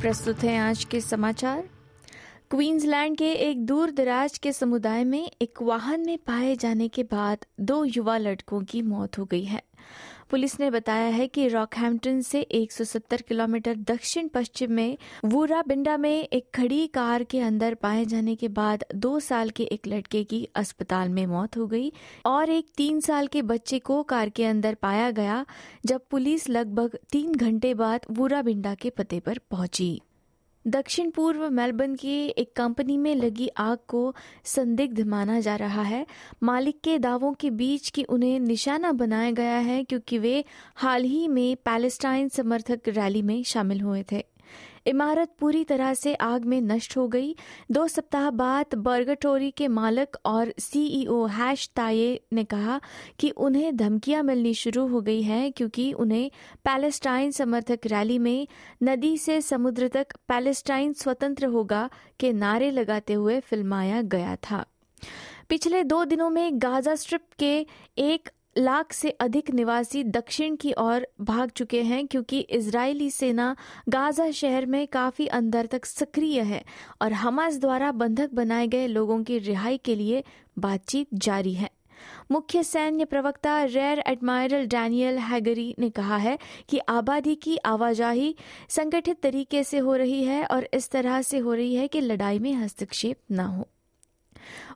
प्रस्तुत हैं आज के समाचार। क्वींसलैंड के एक दूर दराज के समुदाय में एक वाहन में पाए जाने के बाद दो युवा लड़कों की मौत हो गई है। पुलिस ने बताया है कि रॉकहैम्पटन से 170 किलोमीटर दक्षिण पश्चिम में वूरा बिंडा में एक खड़ी कार के अंदर पाए जाने के बाद दो साल के एक लड़के की अस्पताल में मौत हो गई और एक तीन साल के बच्चे को कार के अंदर पाया गया, जब पुलिस लगभग तीन घंटे बाद वूरा बिंडा के पते पर पहुँची। दक्षिण पूर्व मेलबर्न की एक कंपनी में लगी आग को संदिग्ध माना जा रहा है। मालिक के दावों के बीच कि उन्हें निशाना बनाया गया है क्योंकि वे हाल ही में पैलेस्टाइन समर्थक रैली में शामिल हुए थे। इमारत पूरी तरह से आग में नष्ट हो गई। दो सप्ताह बाद बर्गटोरी के मालक और सीईओ हैश ताये ने कहा कि उन्हें धमकियाँ मिलनी शुरू हो गई हैं क्योंकि उन्हें पैलेस्टाइन समर्थक रैली में नदी से समुद्र तक पैलेस्टाइन स्वतंत्र होगा के नारे लगाते हुए फिल्माया गया था। पिछले दो दिनों में गाजा स्ट्रिप के एक लाख से अधिक निवासी दक्षिण की ओर भाग चुके हैं क्योंकि इजरायली सेना गाजा शहर में काफ़ी अंदर तक सक्रिय है और हमास द्वारा बंधक बनाए गए लोगों की रिहाई के लिए बातचीत जारी है। मुख्य सैन्य प्रवक्ता रेयर एडमायरल डैनियल हैगरी ने कहा है कि आबादी की आवाजाही संगठित तरीके से हो रही है और इस तरह से हो रही है कि लड़ाई में हस्तक्षेप न हो।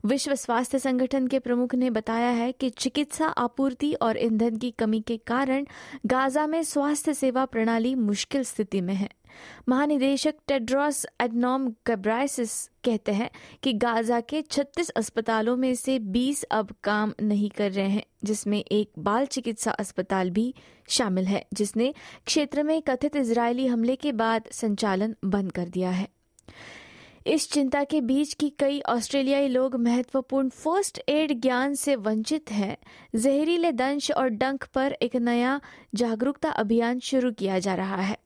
विश्व स्वास्थ्य संगठन के प्रमुख ने बताया है कि चिकित्सा आपूर्ति और ईंधन की कमी के कारण गाजा में स्वास्थ्य सेवा प्रणाली मुश्किल स्थिति में है। महानिदेशक टेड्रॉस एडनॉम गब्राइसिस कहते हैं कि गाजा के 36 अस्पतालों में से 20 अब काम नहीं कर रहे हैं, जिसमें एक बाल चिकित्सा अस्पताल भी शामिल है, जिसने क्षेत्र में कथित इजरायली हमले के बाद संचालन बंद कर दिया है। इस चिंता के बीच कि कई ऑस्ट्रेलियाई लोग महत्वपूर्ण फ़र्स्ट एड ज्ञान से वंचित हैं। जहरीले दंश और डंक पर एक नया जागरूकता अभियान शुरू किया जा रहा है।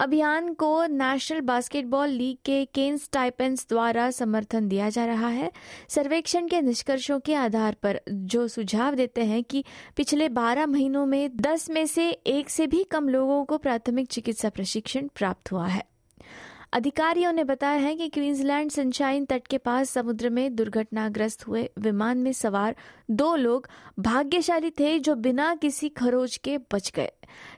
अभियान को नेशनल बास्केटबॉल लीग के केन स्टाइपेंस द्वारा समर्थन दिया जा रहा है। सर्वेक्षण के निष्कर्षों के आधार पर जो सुझाव देते हैं कि पिछले 12 महीनों में 10 में से एक से भी कम लोगों को प्राथमिक चिकित्सा प्रशिक्षण प्राप्त हुआ है। अधिकारियों ने बताया है कि क्वींसलैंड सनशाइन तट के पास समुद्र में दुर्घटनाग्रस्त हुए विमान में सवार दो लोग भाग्यशाली थे जो बिना किसी खरोच के बच गए।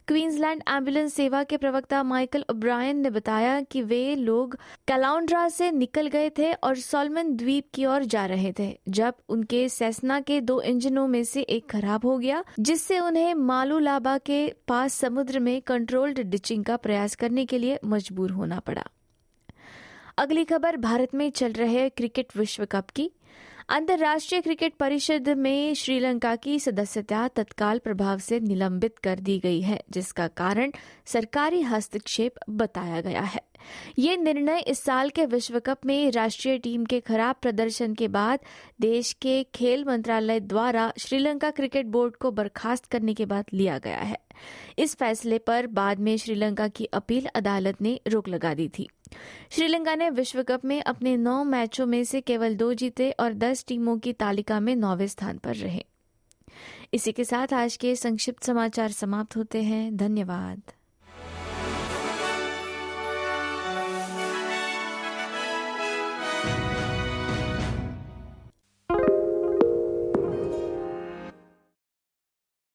क्वींसलैंड एंबुलेंस सेवा के प्रवक्ता माइकल ओब्रायन ने बताया कि वे लोग कैलाउंड्रा से निकल गए थे और सोलमन द्वीप की ओर जा रहे थे, जब उनके सेसना के दो इंजनों में से एक खराब हो गया, जिससे उन्हें मालूलाबा के पास समुद्र में कंट्रोल्ड डिचिंग का प्रयास करने के लिए मजबूर होना पड़ा। अगली खबर, भारत में चल रहे क्रिकेट विश्व कप की। अंतर्राष्ट्रीय क्रिकेट परिषद में श्रीलंका की सदस्यता तत्काल प्रभाव से निलंबित कर दी गई है, जिसका कारण सरकारी हस्तक्षेप बताया गया है। ये निर्णय इस साल के विश्व कप में राष्ट्रीय टीम के खराब प्रदर्शन के बाद देश के खेल मंत्रालय द्वारा श्रीलंका क्रिकेट बोर्ड को बर्खास्त करने के बाद लिया गया है। इस फैसले पर बाद में श्रीलंका की अपील अदालत ने रोक लगा दी थी। श्रीलंका ने विश्व कप में अपने नौ मैचों में से केवल दो जीते और दस टीमों की तालिका में नौवे स्थान पर रहे। इसी के साथ आज के संक्षिप्त समाचार समाप्त होते हैं। धन्यवाद।